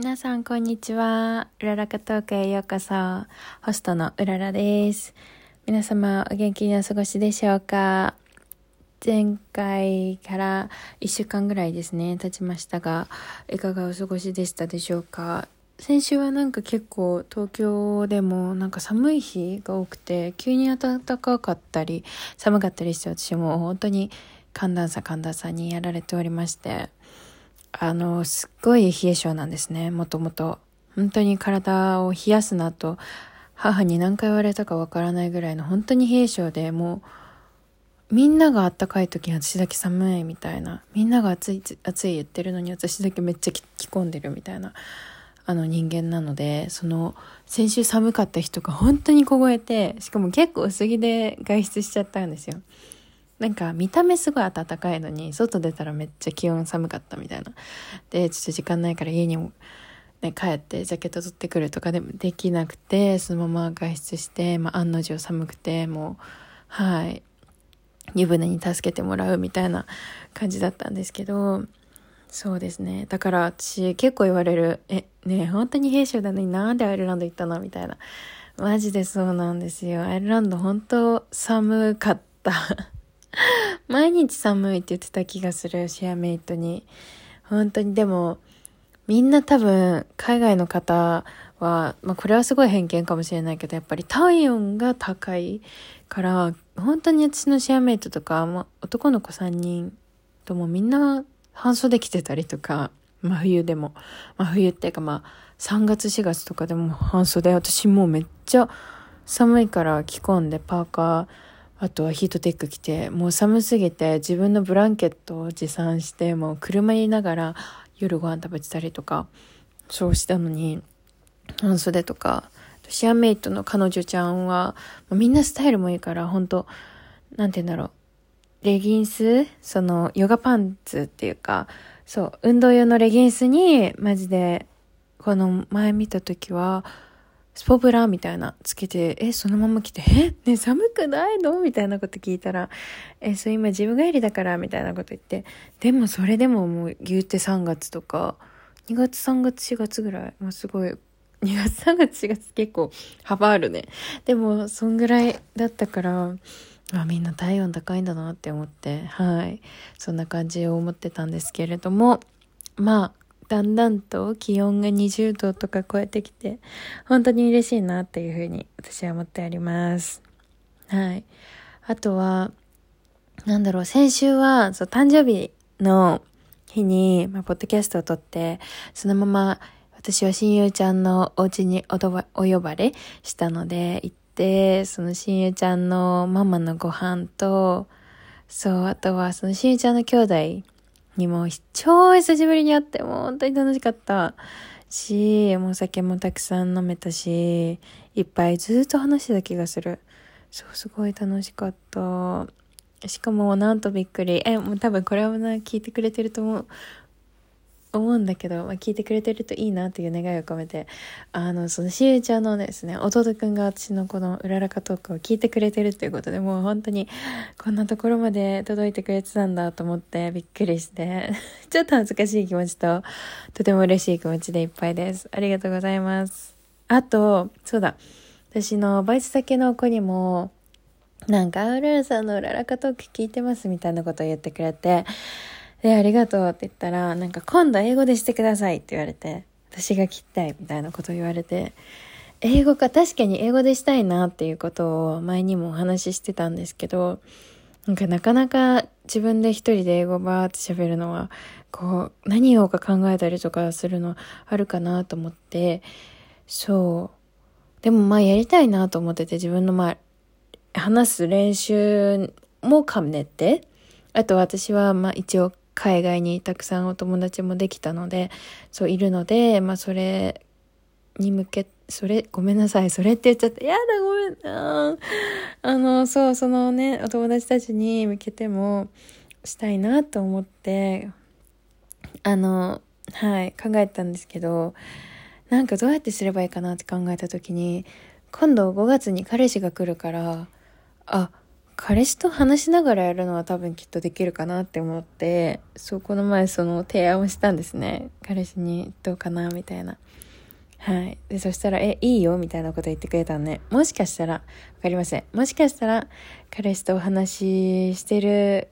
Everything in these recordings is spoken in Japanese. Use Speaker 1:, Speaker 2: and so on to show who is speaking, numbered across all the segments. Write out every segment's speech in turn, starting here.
Speaker 1: 皆さん、こんにちは。うららかトークへようこそ。ホストのうららです。皆様、お元気にお過ごしでしょうか？前回から1週間ぐらいですね、経ちましたが、いかがお過ごしでしたでしょうか？先週はなんか結構東京でもなんか寒い日が多くて、急に暖かかったり、寒かったりして私も本当に寒暖差寒暖差にやられておりまして、あの、すっごい冷え性なんですね、もともと。本当に体を冷やすなと、母に何回言われたかわからないぐらいの本当に冷え性で、もう、みんなが暖かい時に私だけ寒いみたいな。みんなが暑い、暑い言ってるのに私だけめっちゃ着込んでるみたいな、あの人間なので、その、先週寒かった人が本当に凍えて、しかも結構薄着で外出しちゃったんですよ。なんか見た目すごい暖かいのに、外出たらめっちゃ気温寒かったみたいな。で、ちょっと時間ないから家にも、ね、帰ってジャケット取ってくるとかでもできなくて、そのまま外出して、まあ案の定寒くて、もう、はい、湯船に助けてもらうみたいな感じだったんですけど、そうですね。だから私結構言われる、え、ね本当に兵士なのになんでアイルランド行ったの？みたいな。マジでそうなんですよ。アイルランド本当寒かった。毎日寒いって言ってた気がする、シェアメイトに。本当に、でも、みんな多分、海外の方は、まあこれはすごい偏見かもしれないけど、やっぱり体温が高いから、本当に私のシェアメイトとか、まあ、男の子3人ともみんな半袖着てたりとか、真冬でも。真冬っていうかまあ、3月4月とかでも半袖、私もうめっちゃ寒いから着込んでパーカー、あとはヒートテック着て、もう寒すぎて自分のブランケットを持参して、もう車にいながら夜ご飯食べてたりとか、そうしたのに、半袖とか、シアメイトの彼女ちゃんは、みんなスタイルもいいから、本当なんて言うんだろう。レギンスその、ヨガパンツっていうか、そう、運動用のレギンスに、マジで、この前見た時は、スポブラみたいなつけて、え、そのまま来て、え、ね、寒くないの？みたいなこと聞いたら、え、そう今自分帰りだから、みたいなこと言って、でもそれでももう言うて3月とか、2月3月4月ぐらい、まあ、すごい、2月3月4月結構幅あるね。でも、そんぐらいだったから、まあ、みんな体温高いんだなって思って、はい。そんな感じを思ってたんですけれども、まあ、だんだんと気温が20度とか超えてきて、本当に嬉しいなっていうふうに私は思っております。はい。あとは、なんだろう、先週は、そう、誕生日の日に、まあ、ポッドキャストを撮って、そのまま、私は親友ちゃんのお家におお呼ばれしたので、行って、その親友ちゃんのママのご飯と、そう、あとはその親友ちゃんの兄弟にも超久しぶりに会って、もう本当に楽しかったし、もうお酒もたくさん飲めたし、いっぱいずっと話してた気がする。そう、すごい楽しかった。しかも、なんとびっくり。え、もう多分これはな、聞いてくれてると思う。思うんだけど、まあ、聞いてくれてるといいなっていう願いを込めて、あの、そのしゆちゃんのですね、弟くんが私のこのうららかトークを聞いてくれてるっていうことで、もう本当にこんなところまで届いてくれてたんだと思ってびっくりして、ちょっと恥ずかしい気持ちと、とても嬉しい気持ちでいっぱいです。ありがとうございます。あと、そうだ、私のバイト先の子にも、なんか、ウルルさんのうららかトーク聞いてますみたいなことを言ってくれて、で、ありがとうって言ったら、なんか今度英語でしてくださいって言われて、私が聞きたいみたいなことを言われて、英語か確かに英語でしたいなっていうことを前にもお話ししてたんですけど、なんかなかなか自分で一人で英語バーって喋るのは、こう、何をか考えたりとかするのあるかなと思って、そう。でもまあやりたいなと思ってて自分のまあ、話す練習も兼ねて、あと私はまあ一応海外にたくさんお友達もできたので、そういるので、まあそれに向け、それ、ごめんなさい、それって言っちゃった。やだ、ごめんな。あの、そう、そのね、お友達たちに向けてもしたいなと思って、あの、はい、考えたんですけど、なんかどうやってすればいいかなって考えた時に、今度5月に彼氏が来るから、あ、彼氏と話しながらやるのは多分きっとできるかなって思って、そう、この前その提案をしたんですね。彼氏にどうかなみたいな。はい。で、そしたら、え、いいよ？みたいなこと言ってくれたんで、もしかしたら、わかりません。もしかしたら、彼氏とお話ししてる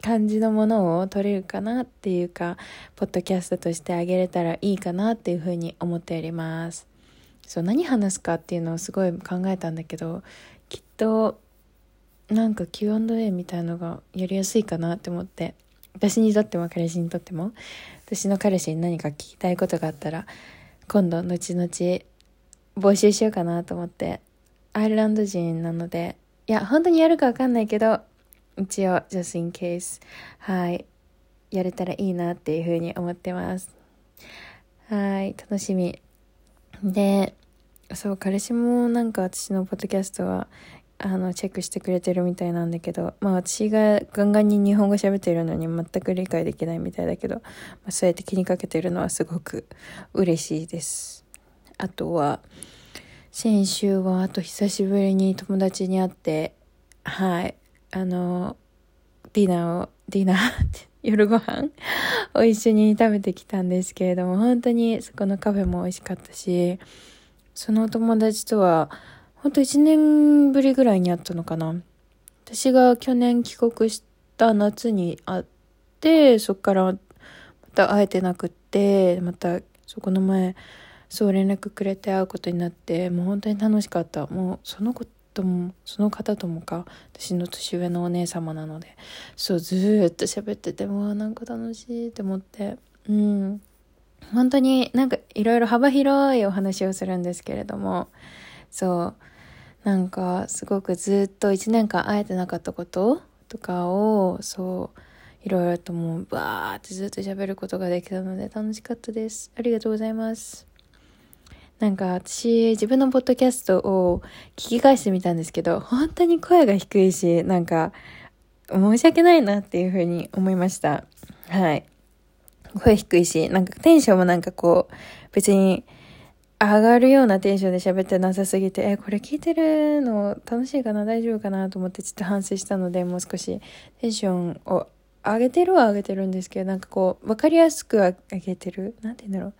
Speaker 1: 感じのものを撮れるかなっていうか、ポッドキャストとしてあげれたらいいかなっていうふうに思っております。そう、何話すかっていうのをすごい考えたんだけど、きっと、なんか Q&A みたいのがやりやすいかなって思って、私にとっても彼氏にとっても、私の彼氏に何か聞きたいことがあったら、今度後々募集しようかなと思って。アイルランド人なので。いや本当にやるかわかんないけど一応 just in case はい。やれたらいいなっていうふうに思ってます。はい。楽しみ。でそう彼氏もなんか私のポッドキャストはあの、チェックしてくれてるみたいなんだけど、まあ私がガンガンに日本語喋ってるのに全く理解できないみたいだけど、まあ、そうやって気にかけてるのはすごく嬉しいです。あとは、先週はあと久しぶりに友達に会って、はい、あの、ディナーを、ディナー 夜ご飯 を一緒に食べてきたんですけれども、本当にそこのカフェも美味しかったし、その友達とは、ほんと1年ぶりぐらいに会ったのかな。私が去年帰国した夏に会って、そっからまた会えてなくって、またそこの前、そう連絡くれて会うことになって、もう本当に楽しかった。もうそのことも、その方ともか、私の年上のお姉様なので、そう、ずっと喋ってて、もうなんか楽しいって思って、うん。本当になんかいろいろ幅広いお話をするんですけれども、そうなんかすごくずっと1年間会えてなかったこととかをそういろいろともうバーってずっと喋ることができたので楽しかったです。ありがとうございます。なんか私自分のポッドキャストを聞き返してみたんですけど本当に声が低いしなんか申し訳ないなっていうふうに思いました。はい。声低いしなんかテンションもなんかこう別に上がるようなテンションで喋ってなさすぎて、え、これ聞いてるの楽しいかな？大丈夫かな？と思ってちょっと反省したので、もう少しテンションを上げてるは上げてるんですけど、なんかこう、わかりやすく上げてるなんて言うんだろ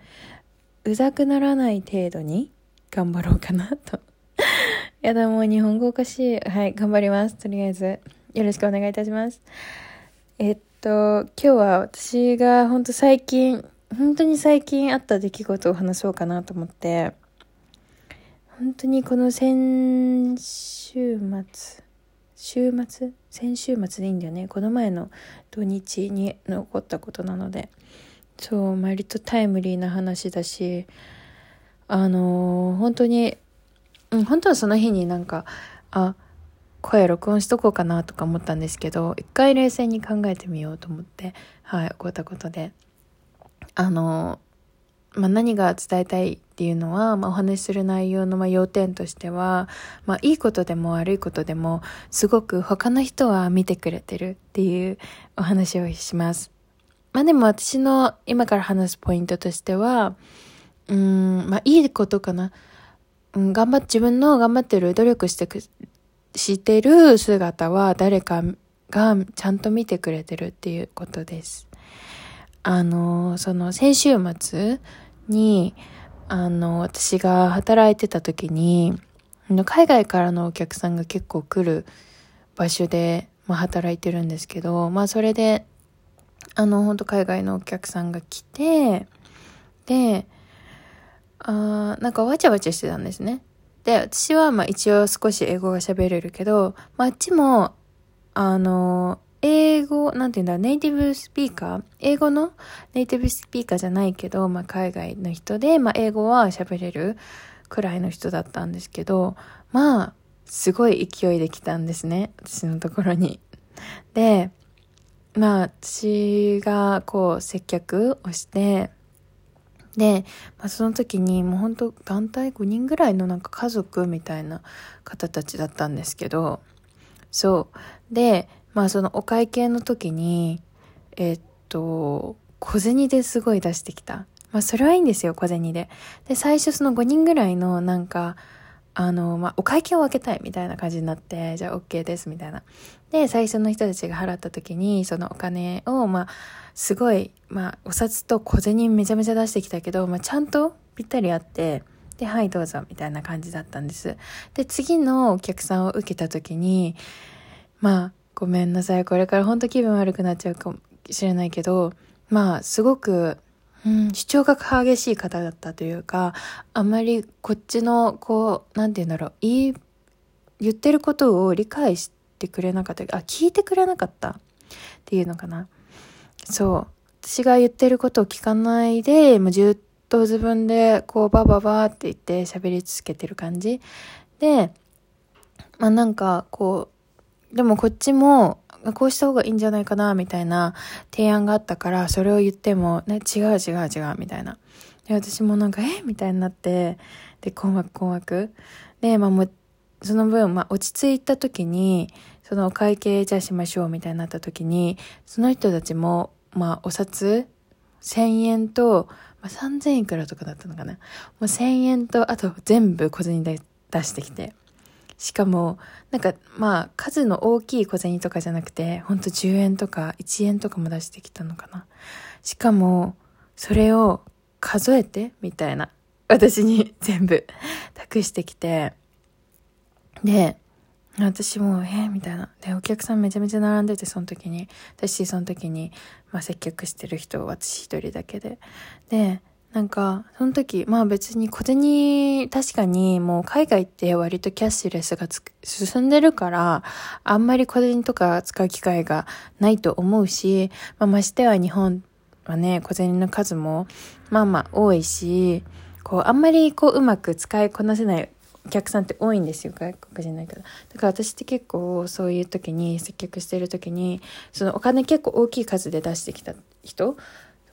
Speaker 1: う。うざくならない程度に頑張ろうかなと。やだ、もう日本語おかしい。はい、頑張ります。とりあえず。よろしくお願いいたします。えっと、今日は私が本当最近、本当に最近あった出来事を話そうかなと思って、本当にこの先週末、週末？先週末でいいんだよね。この前の土日に起こったことなので、そう、割とタイムリーな話だし、あのー、本当に、うん、本当はその日になんか、あ、声録音しとこうかなとか思ったんですけど、一回冷静に考えてみようと思って、はい、起こったことで。あの、まあ、何が伝えたいっていうのは、まあ、お話しする内容のま要点としては、まあ、いいことでも悪いことでも、すごく他の人は見てくれてるっていうお話をします。まあでも私の今から話すポイントとしては、うん、まあいいことかな。うん、頑張っ、自分の頑張ってる、努力してく、してる姿は誰かがちゃんと見てくれてるっていうことです。あの、その先週末に、あの、私が働いてた時に、海外からのお客さんが結構来る場所で、まあ、働いてるんですけど、まあそれで、あの、本当海外のお客さんが来て、で、あなんかわちゃわちゃしてたんですね。で、私はまあ一応少し英語が喋れるけど、まあ、あっちも、あの、英語、なんて言うんだ、ネイティブスピーカー？英語の？ネイティブスピーカーじゃないけど、まあ、海外の人で、まあ、英語は喋れるくらいの人だったんですけど、まあ、すごい勢いで来たんですね。私のところに。で、まあ、私がこう、接客をして、で、まあ、その時にもう本当団体5人ぐらいのなんか家族みたいな方たちだったんですけど、そう。で、まあそのお会計の時に、えっと、小銭ですごい出してきた。まあそれはいいんですよ、小銭で。で、最初その5人ぐらいのなんか、あの、まあ、お会計を分けたいみたいな感じになって、じゃあ OK ですみたいな。で、最初の人たちが払った時に、そのお金を、まあ、すごい、まあ、お札と小銭めちゃめちゃ出してきたけど、まあ、ちゃんとぴったりあって、で、はいどうぞみたいな感じだったんです。で、次のお客さんを受けた時に、まあ、ごめんなさい。これから本当気分悪くなっちゃうかもしれないけど、まあ、すごく、うん、主張が激しい方だったというか、あんまりこっちの、こう、なんて言うんだろう、言い、言ってることを理解してくれなかった、あ、聞いてくれなかったっていうのかな。そう。私が言ってることを聞かないで、もうずっと自分で、こう、バババって言って喋り続けてる感じ。で、まあなんか、こう、でもこっちも、こうした方がいいんじゃないかな、みたいな提案があったから、それを言っても、ね、違う違う違う、みたいな。で、私もなんか、え？みたいになって、で、困惑困惑。で、まあもう、その分、まあ落ち着いた時に、そのお会計じゃあしましょう、みたいになった時に、その人たちも、まあお札、1000円と、まあ、3000いくらとかだったのかな。もう1000円と、あと全部小銭で出してきて。しかも、なんか、まあ、数の大きい小銭とかじゃなくて、ほんと10円とか1円とかも出してきたのかな。しかも、それを数えて、みたいな。私に 全部託してきて。で、私も、え、みたいな。で、お客さんめちゃめちゃ並んでて、その時に。私、その時に、まあ、接客してる人、私一人だけで。で、なんか、その時、まあ別に小銭、確かにもう海外って割とキャッシュレスが進んでるから、あんまり小銭とか使う機会がないと思うし、まあましては日本はね、小銭の数もまあまあ多いし、こう、あんまりこううまく使いこなせないお客さんって多いんですよ、外国人だけど。だから私って結構そういう時に、接客してる時に、そのお金結構大きい数で出してきた人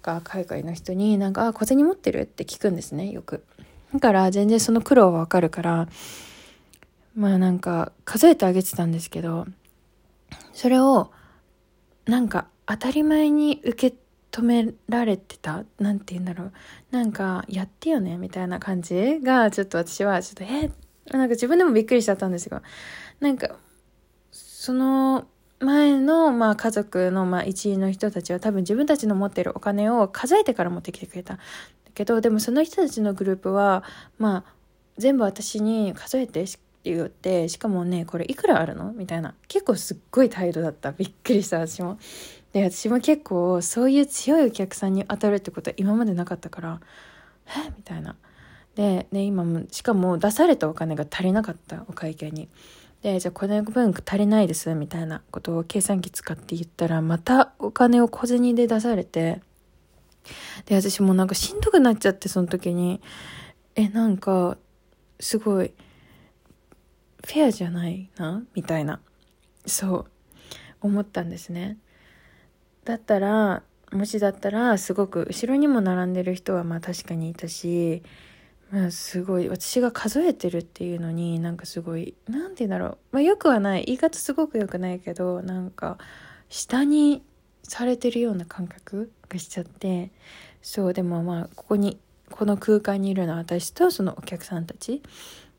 Speaker 1: か海外の人になんか、あ、小銭持ってるって聞くんですね、よく。だから全然その苦労はわかるから、まあなんか数えてあげてたんですけど、それをなんか当たり前に受け止められてたなんて言うんだろう。なんか、やってよねみたいな感じが、ちょっと私は、ちょっと、えなんか自分でもびっくりしちゃったんですよ。なんか、その、前の、まあ、家族の、まあ、一員の人たちは多分自分たちの持ってるお金を数えてから持ってきてくれた。だけど、でもその人たちのグループは、まあ、全部私に数えてって言って、しかもね、これいくらあるの？みたいな。結構すっごい態度だった。びっくりした、私も。で、私も結構そういう強いお客さんに当たるってことは今までなかったから、え？みたいな。で、ね、今も、しかも出されたお金が足りなかった、お会計に。で、じゃあこの分足りないです、みたいなことを計算機使って言ったら、またお金を小銭で出されて、で、私もなんかしんどくなっちゃって、その時に、え、なんか、すごい、フェアじゃないな？みたいな、そう、思ったんですね。だったら、もしだったら、すごく、後ろにも並んでる人はまあ確かにいたし、まあ、すごい私が数えてるっていうのになんかすごい何て言うんだろう、まあ、よくはない。言い方すごく良くないけどなんか下にされてるような感覚がしちゃって。そうでもまあここにこの空間にいるのは私とそのお客さんたち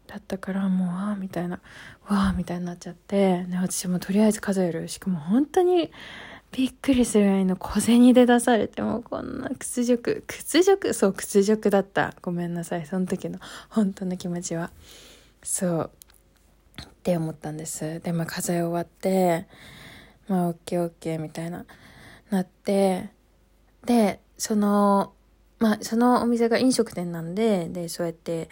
Speaker 1: だったからもうわあみたいなわあみたいになっちゃって。で私もとりあえず数える。しかも本当にびっくりするぐらいの小銭で出されてもこんな屈辱屈辱？そう屈辱だった。ごめんなさい。その時の本当の気持ちは。そう。って思ったんです。でまあ数え終わってまあオッケーオッケーみたいななってでそのまあそのお店が飲食店なんででそうやって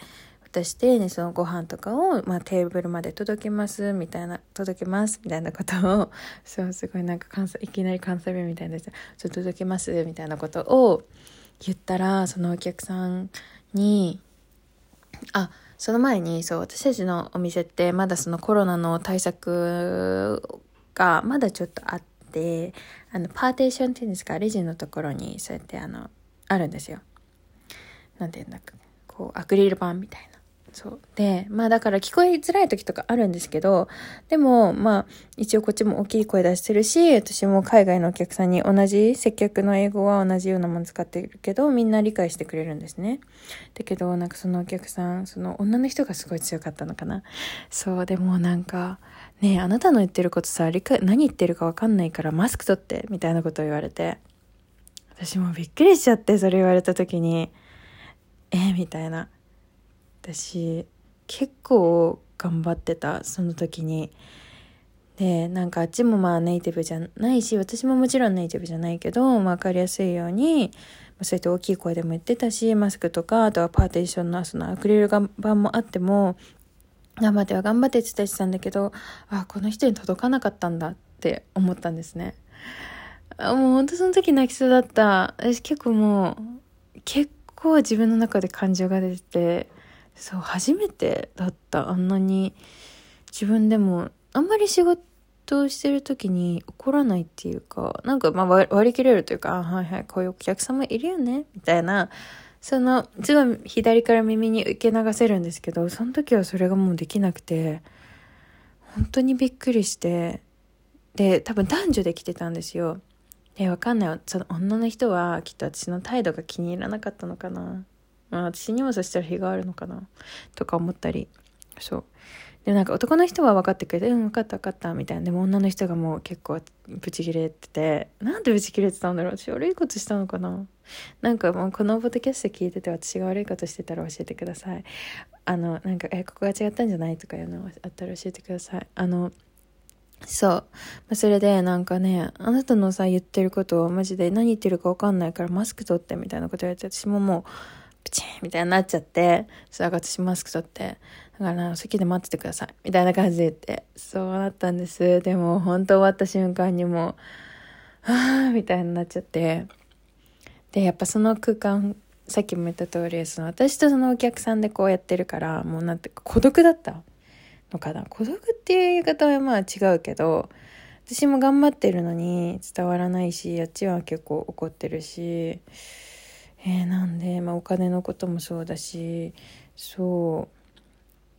Speaker 1: 渡して、ね、そのご飯とかを、まあ、テーブルまで届けます、みたいな、届けます、みたいなことを、そう、すごいなんか関西、いきなり関西弁みたいな、ちょっと届けます、みたいなことを言ったら、そのお客さんに、あ、その前に、そう、私たちのお店って、まだそのコロナの対策が、まだちょっとあって、あの、パーテーションっていうんですか、レジのところに、そうやって、あの、あるんですよ。なんて言うんだっけ、こう、アクリル板みたいな。そう。で、まあだから聞こえづらい時とかあるんですけど、でもまあ一応こっちも大きい声出してるし、私も海外のお客さんに同じ接客の英語は同じようなもの使ってるけど、みんな理解してくれるんですね。だけどなんかそのお客さん、その女の人がすごい強かったのかな。そう、でもなんか、ねえ、あなたの言ってることさ、理解、何言ってるかわかんないからマスク取って、みたいなことを言われて。私もびっくりしちゃって、それ言われた時に。えみたいな。私結構頑張ってたその時に。でなんかあっちもまあネイティブじゃないし私ももちろんネイティブじゃないけど、ま、分かりやすいようにそうやって大きい声でも言ってたしマスクとかあとはパーテーションのそのアクリル板もあっても頑張っては頑張ってって伝えてたんだけどあこの人に届かなかったんだって思ったんですね。もうほんとその時泣きそうだった。私結構もう結構自分の中で感情が出ててそう初めてだった。あんなに自分でもあんまり仕事してる時に怒らないっていうかなんかまあ割り切れるというかあはいはいこういうお客様いるよねみたいなそのすごい左から耳に受け流せるんですけどその時はそれがもうできなくて本当にびっくりしてで多分男女で来てたんですよ。でわかんないその女の人はきっと私の態度が気に入らなかったのかな。まあ、私にもそしたら日があるのかな。とか思ったり。そう。でなんか男の人は分かってくれて「うん分かった分かった」みたいな。でも女の人がもう結構ブチギレててなんでブチギレてたんだろう。私悪いことしたのかな。なんかもうこのポッドキャスト聞いてて私が悪いことしてたら教えてください。あのなんか「えここが違ったんじゃない?」とかいうのあったら教えてください。あのそう。まあ、それでなんかね、あなたのさ言ってることをマジで何言ってるか分かんないからマスク取ってみたいなこと言われて私ももうプチンみたいになっちゃって、それ私マスク取って、だから席で待っててください。みたいな感じで言って、そうなったんです。でも本当終わった瞬間にもう、ああみたいになっちゃって。で、やっぱその空間、さっきも言った通り、その私とそのお客さんでこうやってるから、もうなんていうか孤独だったのかな。孤独っていう言い方はまあ違うけど、私も頑張ってるのに伝わらないし、あっちは結構怒ってるし、えー、なんで、まあ、お金のこともそうだしそ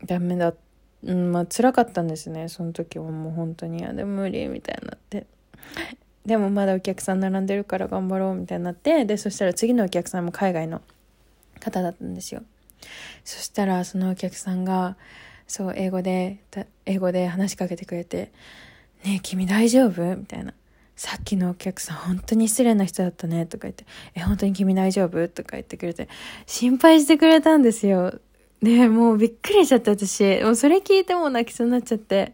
Speaker 1: うダメだうんまあ辛かったんですね。その時はもう本当にあでも無理みたいになって。でもまだお客さん並んでるから頑張ろうみたいになって。でそしたら次のお客さんも海外の方だったんですよ。そしたらそのお客さんがそう英語で英語で話しかけてくれて「ねえ君大丈夫?」みたいな。さっきのお客さん本当に失礼な人だったねとか言って、え、本当に君大丈夫？とか言ってくれて、心配してくれたんですよ。で、もうびっくりしちゃって私、もうそれ聞いても泣きそうになっちゃって、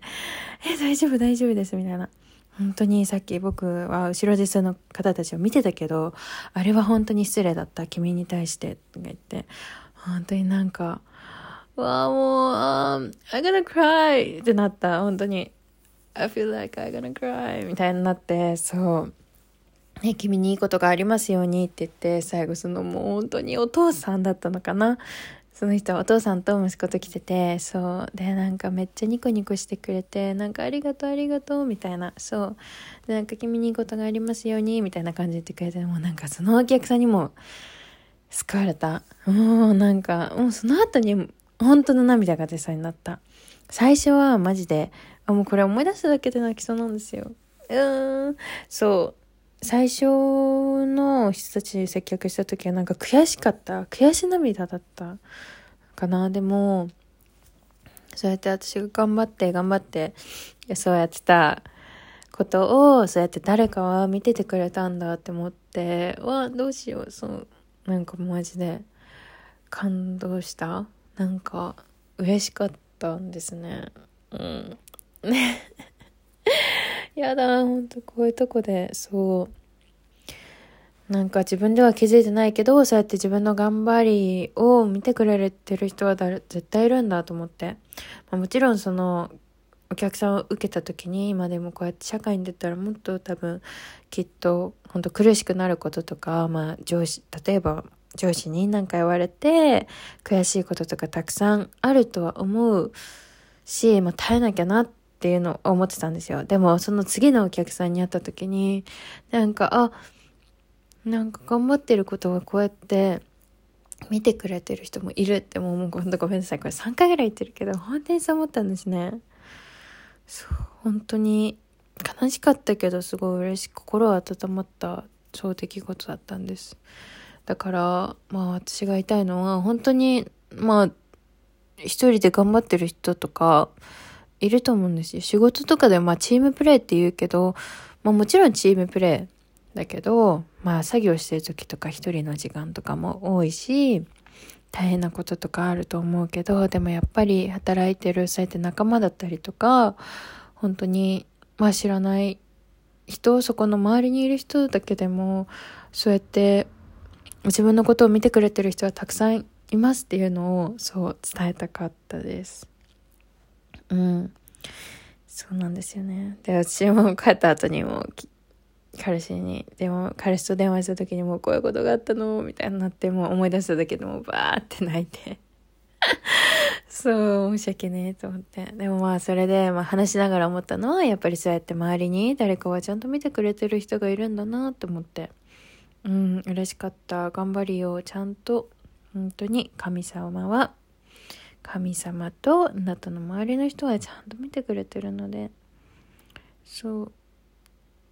Speaker 1: え、大丈夫？大丈夫ですみたいな。本当にさっき僕は後ろでその方たちを見てたけど、あれは本当に失礼だった、君に対して、とか言って、本当になんか、わあもう、um, I gonna cry ってなった、本当に。I feel like I'm gonna cry みたいになって、そう。ね、君にいいことがありますようにって言って、最後そのもう本当にお父さんだったのかな。その人はお父さんと息子と来てて、そう。で、なんかめっちゃニコニコしてくれて、なんかありがとうありがとうみたいな、そう。で、なんか君にいいことがありますようにみたいな感じで言ってくれて、もうなんかそのお客さんにも救われた。もうなんか、もうその後に本当の涙が出そうになった。最初はマジで、あ、もうこれ思い出すだけで泣きそうなんですよ。うーん。そう。最初の人たちに接客した時はなんか悔しかった。悔し涙だったかな。でも、そうやって私が頑張って頑張って、そうやってたことを、そうやって誰かは見ててくれたんだって思って、わ、どうしよう。そう、なんかマジで感動した。なんか嬉しかったんですね。うん。ね やだほんとこういうとこでそう。なんか自分では気づいてないけどそうやって自分の頑張りを見てくれてる人は絶対いるんだと思って、まあ、もちろんそのお客さんを受けた時に今でもこうやって社会に出たらもっと多分きっと本当苦しくなることとか、まあ、上司例えば上司に何か言われて悔しいこととかたくさんあるとは思うし、まあ、耐えなきゃなってっていうのを思ってたんですよ。でも、その次のお客さんに会った時に、なんか、あ、なんか頑張ってることがこうやって、見てくれてる人もいるってもうもうほんと。ごめんなさい。これ3回ぐらい言ってるけど本当にそう思ったんですね。そう本当に悲しかったけどすごい嬉しく心温まったそう出来事だったんです。だからまあ私が言いたいのは本当にまあ一人で頑張ってる人とかいると思うんですよ仕事とかでまあチームプレーって言うけどまあもちろんチームプレーだけど、まあ作業してる時とか一人の時間とかも多いし、大変なこととかあると思うけど、でもやっぱり働いてる、そうやって仲間だったりとか、本当に、まあ知らない人、そこの周りにいる人だけでも、そうやって自分のことを見てくれてる人はたくさんいますっていうのを、そう伝えたかったです。うん。そうなんですよね。で、私も帰った後にも彼氏に、でも彼氏と電話した時にもうこういうことがあったのみたいになって、もう思い出しただけでもバーって泣いて。そう、申し訳ねえと思って。でもまあそれで、まあ話しながら思ったのは、やっぱりそうやって周りに誰かはちゃんと見てくれてる人がいるんだなって思って。うん、嬉しかった。頑張りよ。ちゃんと、本当に神様は、神様とあなたの周りの人はちゃんと見てくれてるので、そう、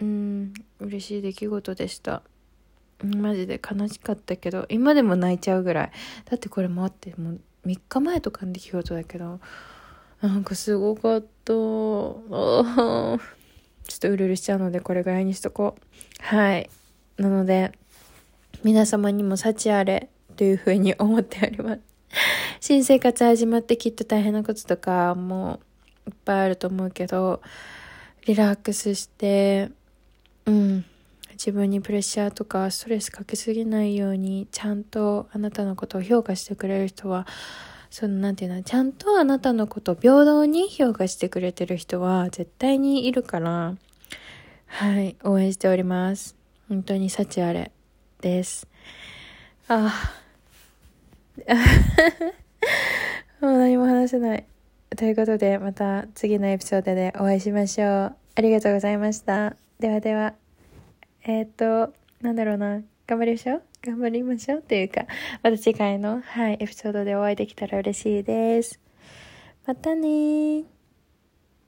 Speaker 1: うん。嬉しい出来事でした。マジで悲しかったけど今でも泣いちゃうぐらい。だってこれもあってもう3日前とかの出来事だけどなんかすごかった。ちょっとうるうるしちゃうのでこれぐらいにしとこう。はい。なので皆様にも幸あれというふうに思っております。新生活始まってきっと大変なこととかもいっぱいあると思うけどリラックスしてうん、自分にプレッシャーとかストレスかけすぎないようにちゃんとあなたのことを評価してくれる人はそのなんていうのちゃんとあなたのことを平等に評価してくれてる人は絶対にいるからはい応援しております。本当に幸あれです。ああ もう何も話せない。ということでまた次のエピソードでお会いしましょう。ありがとうございました。ではでは、えっ、と、なんだろうな、頑張りましょう？頑張りましょうというか、また次回の、はい、エピソードでお会いできたら嬉しいです。またね